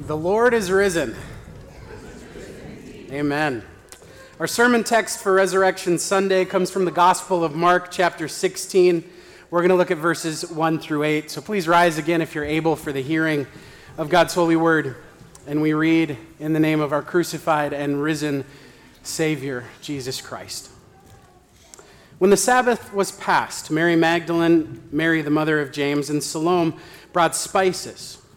The Lord is risen. Amen. Our sermon text for Resurrection Sunday comes from the Gospel of Mark, chapter 16. We're going to look at verses 1 through 8. So please rise again if you're able for the hearing of God's holy word. And we read in the name of our crucified and risen Savior, Jesus Christ. When the Sabbath was past, Mary Magdalene, Mary the mother of James, and Salome brought spices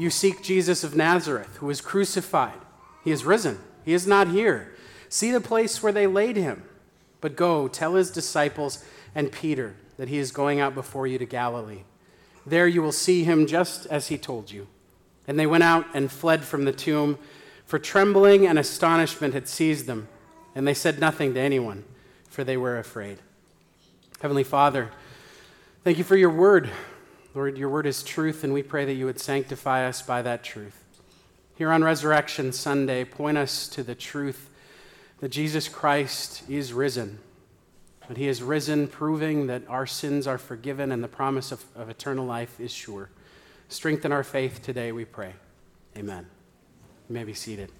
You seek Jesus of Nazareth, who was crucified. He is risen. He is not here. See the place where they laid him. But go, tell his disciples and Peter that he is going out before you to Galilee. There you will see him just as he told you. And they went out and fled from the tomb, for trembling and astonishment had seized them. And they said nothing to anyone, for they were afraid. Heavenly Father, thank you for your word. Lord, your word is truth, and we pray that you would sanctify us by that truth. Here on Resurrection Sunday, point us to the truth that Jesus Christ is risen. That he is risen, proving that our sins are forgiven and the promise of, of eternal life is sure. Strengthen our faith today, we pray. Amen. You may be seated.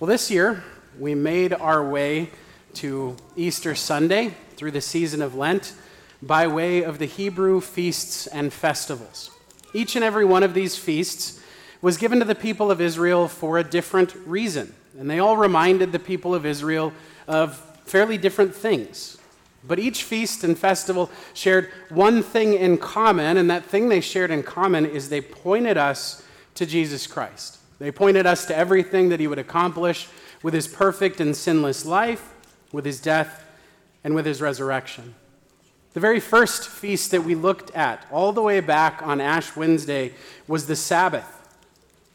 Well, this year, we made our way to Easter Sunday through the season of Lent by way of the Hebrew feasts and festivals. Each and every one of these feasts was given to the people of Israel for a different reason, and they all reminded the people of Israel of fairly different things. But each feast and festival shared one thing in common, and that thing they shared in common is they pointed us to Jesus Christ. They pointed us to everything that he would accomplish with his perfect and sinless life, with his death, and with his resurrection. The very first feast that we looked at, all the way back on Ash Wednesday, was the Sabbath.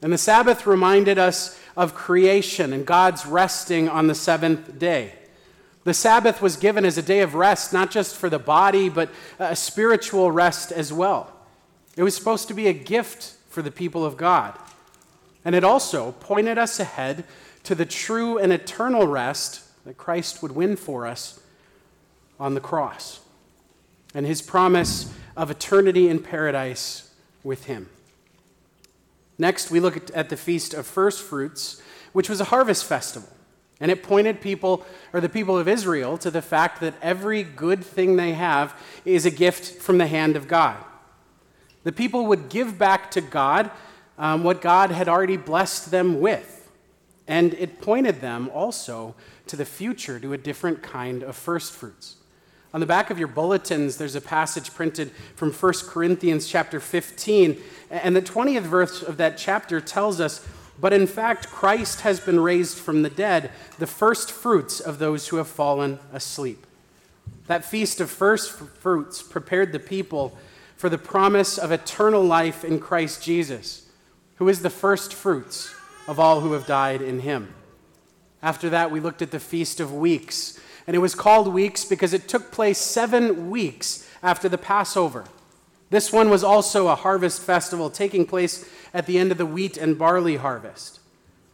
And the Sabbath reminded us of creation and God's resting on the seventh day. The Sabbath was given as a day of rest, not just for the body, but a spiritual rest as well. It was supposed to be a gift for the people of God. And it also pointed us ahead to the true and eternal rest that Christ would win for us on the cross and his promise of eternity in paradise with him. Next, we look at the Feast of First Fruits, which was a harvest festival. And it pointed people, or the people of Israel, to the fact that every good thing they have is a gift from the hand of God. The people would give back to God um, what God had already blessed them with. And it pointed them also to the future, to a different kind of first fruits. On the back of your bulletins, there's a passage printed from 1 Corinthians chapter 15. And the 20th verse of that chapter tells us, But in fact, Christ has been raised from the dead, the first fruits of those who have fallen asleep. That feast of first fruits prepared the people for the promise of eternal life in Christ Jesus, who is the first fruits of all who have died in him. After that, we looked at the Feast of Weeks and it was called Weeks because it took place seven weeks after the Passover. This one was also a harvest festival taking place at the end of the wheat and barley harvest.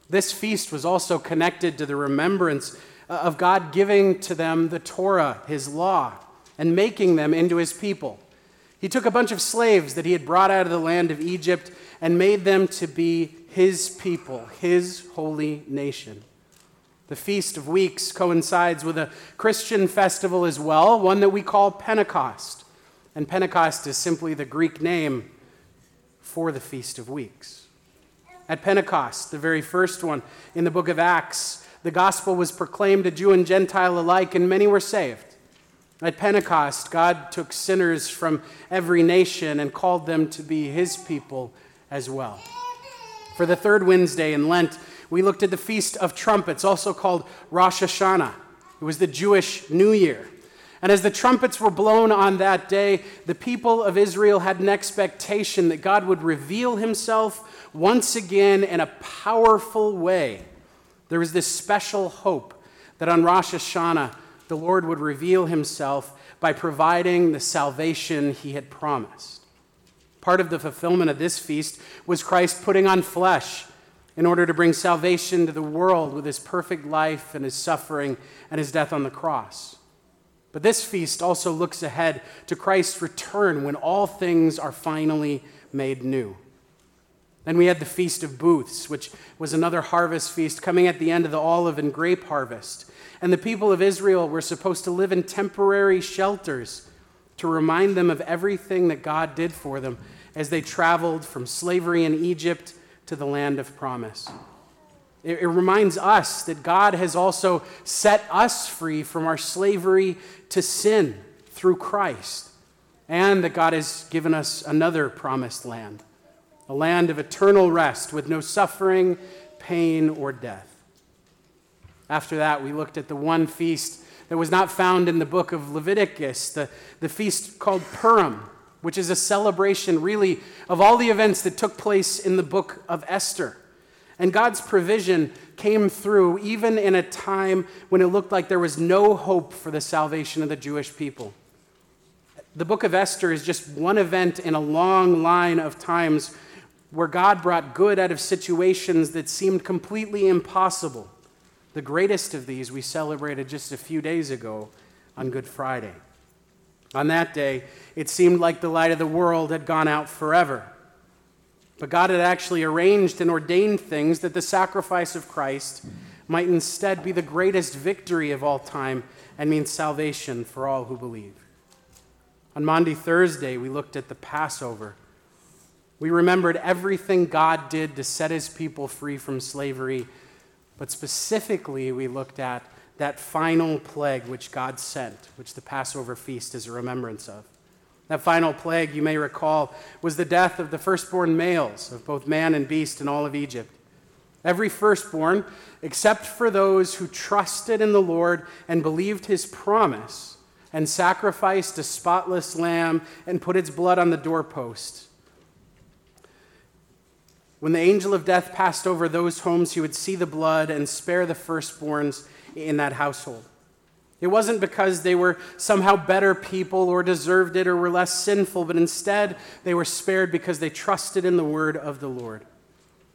This feast was also connected to the remembrance uh, of God giving to them the Torah, his law, and making them into his people. He took a bunch of slaves that he had brought out of the land of Egypt and made them to be his people, his holy nation. The Feast of Weeks coincides with a Christian festival as well, one that we call Pentecost. And Pentecost is simply the Greek name for the Feast of Weeks. At Pentecost, the very first one in the book of Acts, the gospel was proclaimed to Jew and Gentile alike, and many were saved. At Pentecost, God took sinners from every nation and called them to be his people as well. For the third Wednesday in Lent, we looked at the Feast of Trumpets, also called Rosh Hashanah. It was the Jewish New Year. And as the trumpets were blown on that day, the people of Israel had an expectation that God would reveal himself once again in a powerful way. There was this special hope that on Rosh Hashanah, the Lord would reveal himself by providing the salvation he had promised. Part of the fulfillment of this feast was Christ putting on flesh in order to bring salvation to the world with his perfect life and his suffering and his death on the cross. But this feast also looks ahead to Christ's return when all things are finally made new. Then we had the Feast of Booths, which was another harvest feast coming at the end of the olive and grape harvest. And the people of Israel were supposed to live in temporary shelters to remind them of everything that God did for them as they traveled from slavery in Egypt to the land of promise. It, it reminds us that God has also set us free from our slavery to sin through Christ, and that God has given us another promised land, a land of eternal rest with no suffering, pain, or death. After that, we looked at the one feast that was not found in the book of Leviticus, the, the feast called Purim, which is a celebration, really, of all the events that took place in the book of Esther. And God's provision came through even in a time when it looked like there was no hope for the salvation of the Jewish people. The book of Esther is just one event in a long line of times where God brought good out of situations that seemed completely impossible. The greatest of these we celebrated just a few days ago on Good Friday. On that day, it seemed like the light of the world had gone out forever. But God had actually arranged and ordained things that the sacrifice of Christ might instead be the greatest victory of all time and mean salvation for all who believe. On Maundy Thursday, we looked at the Passover. We remembered everything God did to set his people free from slavery, but specifically, we looked at that final plague which God sent, which the Passover feast is a remembrance of. That final plague, you may recall, was the death of the firstborn males of both man and beast in all of Egypt. Every firstborn, except for those who trusted in the Lord and believed his promise, and sacrificed a spotless lamb and put its blood on the doorpost. When the angel of death passed over those homes, he would see the blood and spare the firstborns in that household. It wasn't because they were somehow better people or deserved it or were less sinful, but instead they were spared because they trusted in the word of the Lord.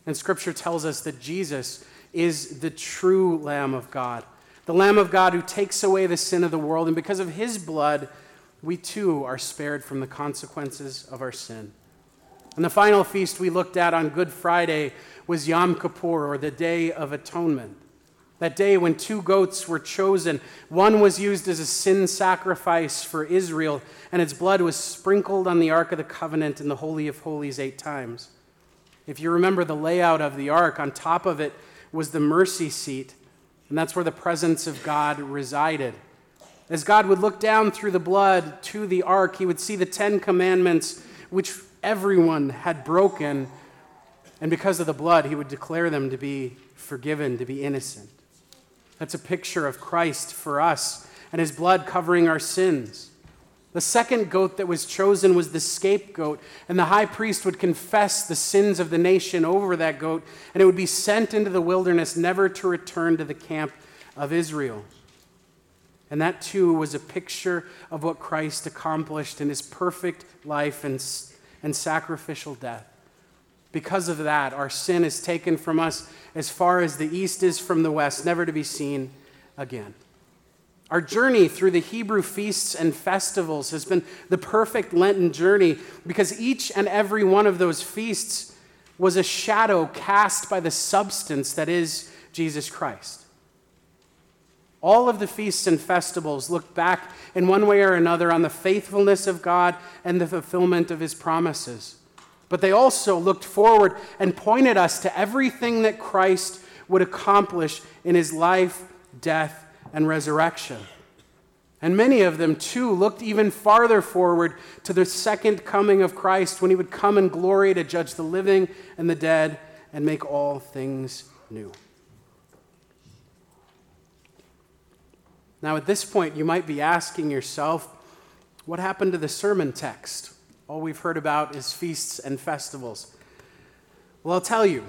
And scripture tells us that Jesus is the true Lamb of God, the Lamb of God who takes away the sin of the world. And because of his blood, we too are spared from the consequences of our sin. And the final feast we looked at on Good Friday was Yom Kippur, or the Day of Atonement. That day when two goats were chosen, one was used as a sin sacrifice for Israel, and its blood was sprinkled on the Ark of the Covenant in the Holy of Holies eight times. If you remember the layout of the Ark, on top of it was the mercy seat, and that's where the presence of God resided. As God would look down through the blood to the Ark, he would see the Ten Commandments, which everyone had broken, and because of the blood, he would declare them to be forgiven, to be innocent. That's a picture of Christ for us and his blood covering our sins. The second goat that was chosen was the scapegoat, and the high priest would confess the sins of the nation over that goat, and it would be sent into the wilderness, never to return to the camp of Israel. And that too was a picture of what Christ accomplished in his perfect life and, and sacrificial death. Because of that, our sin is taken from us as far as the east is from the west, never to be seen again. Our journey through the Hebrew feasts and festivals has been the perfect Lenten journey because each and every one of those feasts was a shadow cast by the substance that is Jesus Christ. All of the feasts and festivals look back in one way or another on the faithfulness of God and the fulfillment of his promises but they also looked forward and pointed us to everything that Christ would accomplish in his life, death, and resurrection. And many of them, too, looked even farther forward to the second coming of Christ when he would come in glory to judge the living and the dead and make all things new. Now, at this point, you might be asking yourself, what happened to the sermon text? All we've heard about is feasts and festivals. Well, I'll tell you,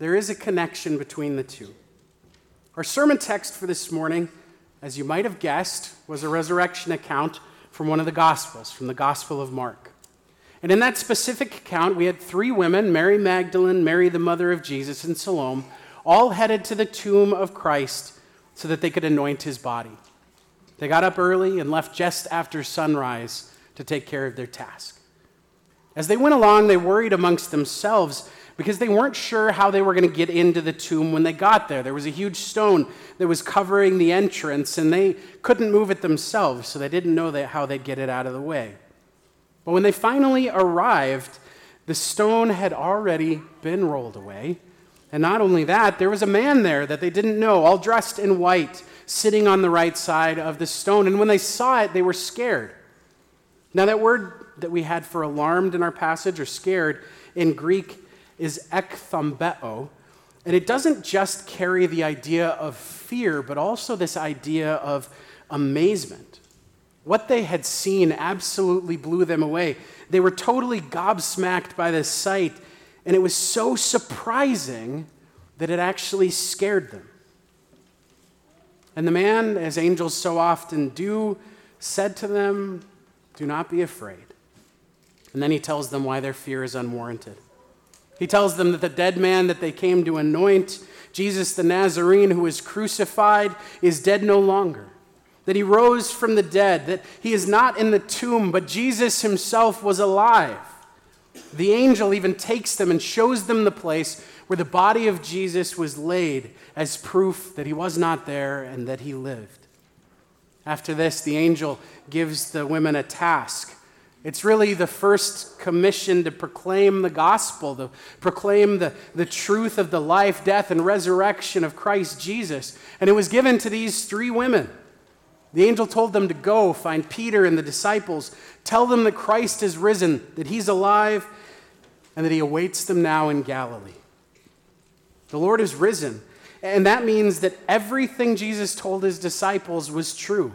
there is a connection between the two. Our sermon text for this morning, as you might have guessed, was a resurrection account from one of the Gospels, from the Gospel of Mark. And in that specific account, we had three women Mary Magdalene, Mary, the mother of Jesus, and Salome, all headed to the tomb of Christ so that they could anoint his body. They got up early and left just after sunrise to take care of their task. As they went along, they worried amongst themselves because they weren't sure how they were going to get into the tomb when they got there. There was a huge stone that was covering the entrance, and they couldn't move it themselves, so they didn't know how they'd get it out of the way. But when they finally arrived, the stone had already been rolled away. And not only that, there was a man there that they didn't know, all dressed in white, sitting on the right side of the stone. And when they saw it, they were scared. Now, that word that we had for alarmed in our passage, or scared, in Greek is ekthambeo. And it doesn't just carry the idea of fear, but also this idea of amazement. What they had seen absolutely blew them away. They were totally gobsmacked by this sight, and it was so surprising that it actually scared them. And the man, as angels so often do, said to them, Do not be afraid. And then he tells them why their fear is unwarranted. He tells them that the dead man that they came to anoint, Jesus the Nazarene, who was crucified, is dead no longer that he rose from the dead, that he is not in the tomb, but Jesus himself was alive. The angel even takes them and shows them the place where the body of Jesus was laid as proof that he was not there and that he lived. After this, the angel gives the women a task. It's really the first commission to proclaim the gospel, to proclaim the, the truth of the life, death, and resurrection of Christ Jesus. And it was given to these three women. The angel told them to go find Peter and the disciples, tell them that Christ is risen, that he's alive, and that he awaits them now in Galilee. The Lord is risen, and that means that everything Jesus told his disciples was true.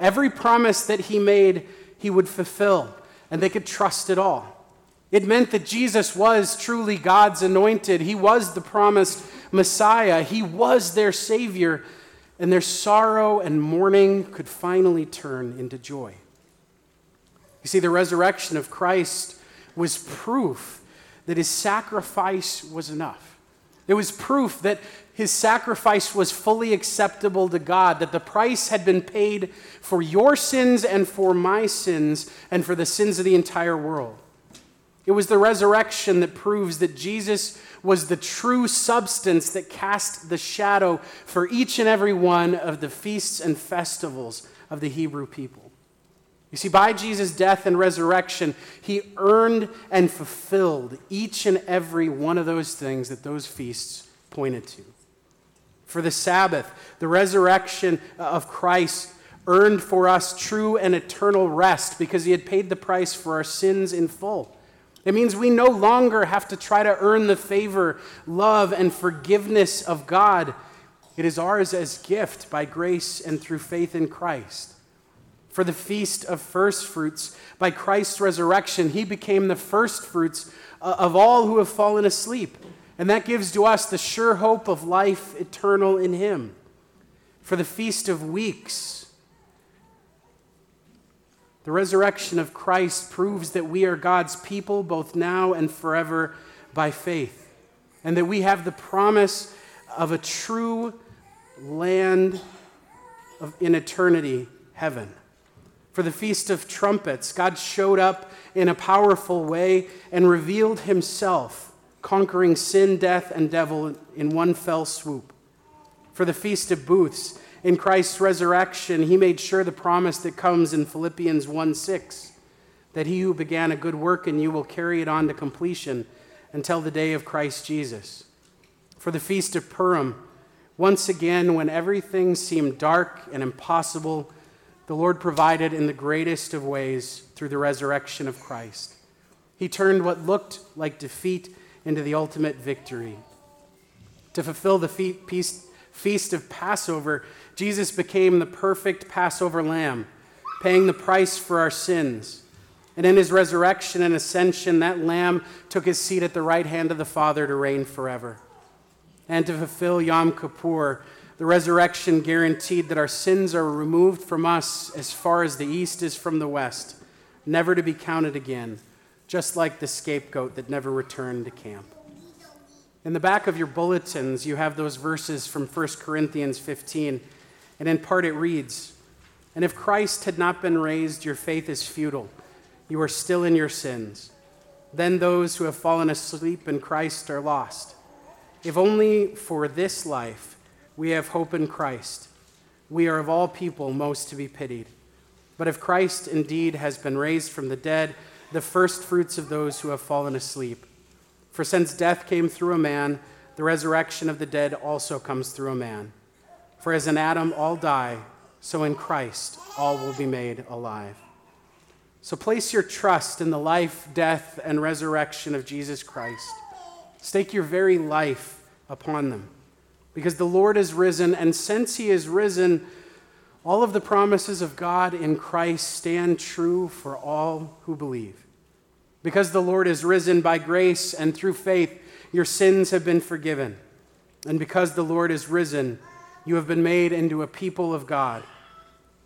Every promise that he made, he would fulfill, and they could trust it all. It meant that Jesus was truly God's anointed. He was the promised Messiah. He was their Savior and their sorrow and mourning could finally turn into joy. You see, the resurrection of Christ was proof that his sacrifice was enough. It was proof that his sacrifice was fully acceptable to God, that the price had been paid for your sins and for my sins and for the sins of the entire world. It was the resurrection that proves that Jesus was the true substance that cast the shadow for each and every one of the feasts and festivals of the Hebrew people. You see, by Jesus' death and resurrection, he earned and fulfilled each and every one of those things that those feasts pointed to. For the Sabbath, the resurrection of Christ earned for us true and eternal rest because he had paid the price for our sins in full. It means we no longer have to try to earn the favor, love, and forgiveness of God. It is ours as gift by grace and through faith in Christ. For the feast of first fruits, by Christ's resurrection, he became the first fruits uh, of all who have fallen asleep. And that gives to us the sure hope of life eternal in him. For the feast of weeks, the resurrection of Christ proves that we are God's people both now and forever by faith, and that we have the promise of a true land of, in eternity, heaven. For the Feast of Trumpets, God showed up in a powerful way and revealed himself, conquering sin, death, and devil in one fell swoop. For the Feast of Booths, in Christ's resurrection, he made sure the promise that comes in Philippians 1 6 that he who began a good work in you will carry it on to completion until the day of Christ Jesus. For the Feast of Purim, once again, when everything seemed dark and impossible, the Lord provided in the greatest of ways through the resurrection of Christ. He turned what looked like defeat into the ultimate victory. To fulfill the feast of Passover, Jesus became the perfect Passover lamb, paying the price for our sins. And in his resurrection and ascension, that lamb took his seat at the right hand of the Father to reign forever. And to fulfill Yom Kippur, the resurrection guaranteed that our sins are removed from us as far as the east is from the west, never to be counted again, just like the scapegoat that never returned to camp. In the back of your bulletins, you have those verses from 1 Corinthians 15, and in part it reads And if Christ had not been raised, your faith is futile. You are still in your sins. Then those who have fallen asleep in Christ are lost. If only for this life we have hope in Christ, we are of all people most to be pitied. But if Christ indeed has been raised from the dead, the first fruits of those who have fallen asleep, for since death came through a man, the resurrection of the dead also comes through a man. For as in Adam all die, so in Christ all will be made alive. So place your trust in the life, death, and resurrection of Jesus Christ. Stake your very life upon them. Because the Lord is risen, and since he is risen, all of the promises of God in Christ stand true for all who believe. Because the Lord is risen by grace and through faith, your sins have been forgiven. And because the Lord is risen, you have been made into a people of God.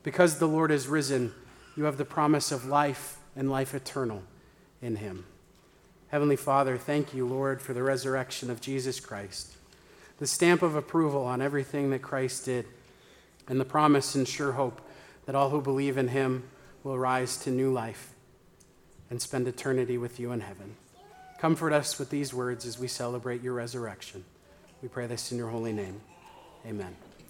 Because the Lord is risen, you have the promise of life and life eternal in him. Heavenly Father, thank you, Lord, for the resurrection of Jesus Christ, the stamp of approval on everything that Christ did, and the promise and sure hope that all who believe in him will rise to new life and spend eternity with you in heaven. Comfort us with these words as we celebrate your resurrection. We pray this in your holy name. Amen.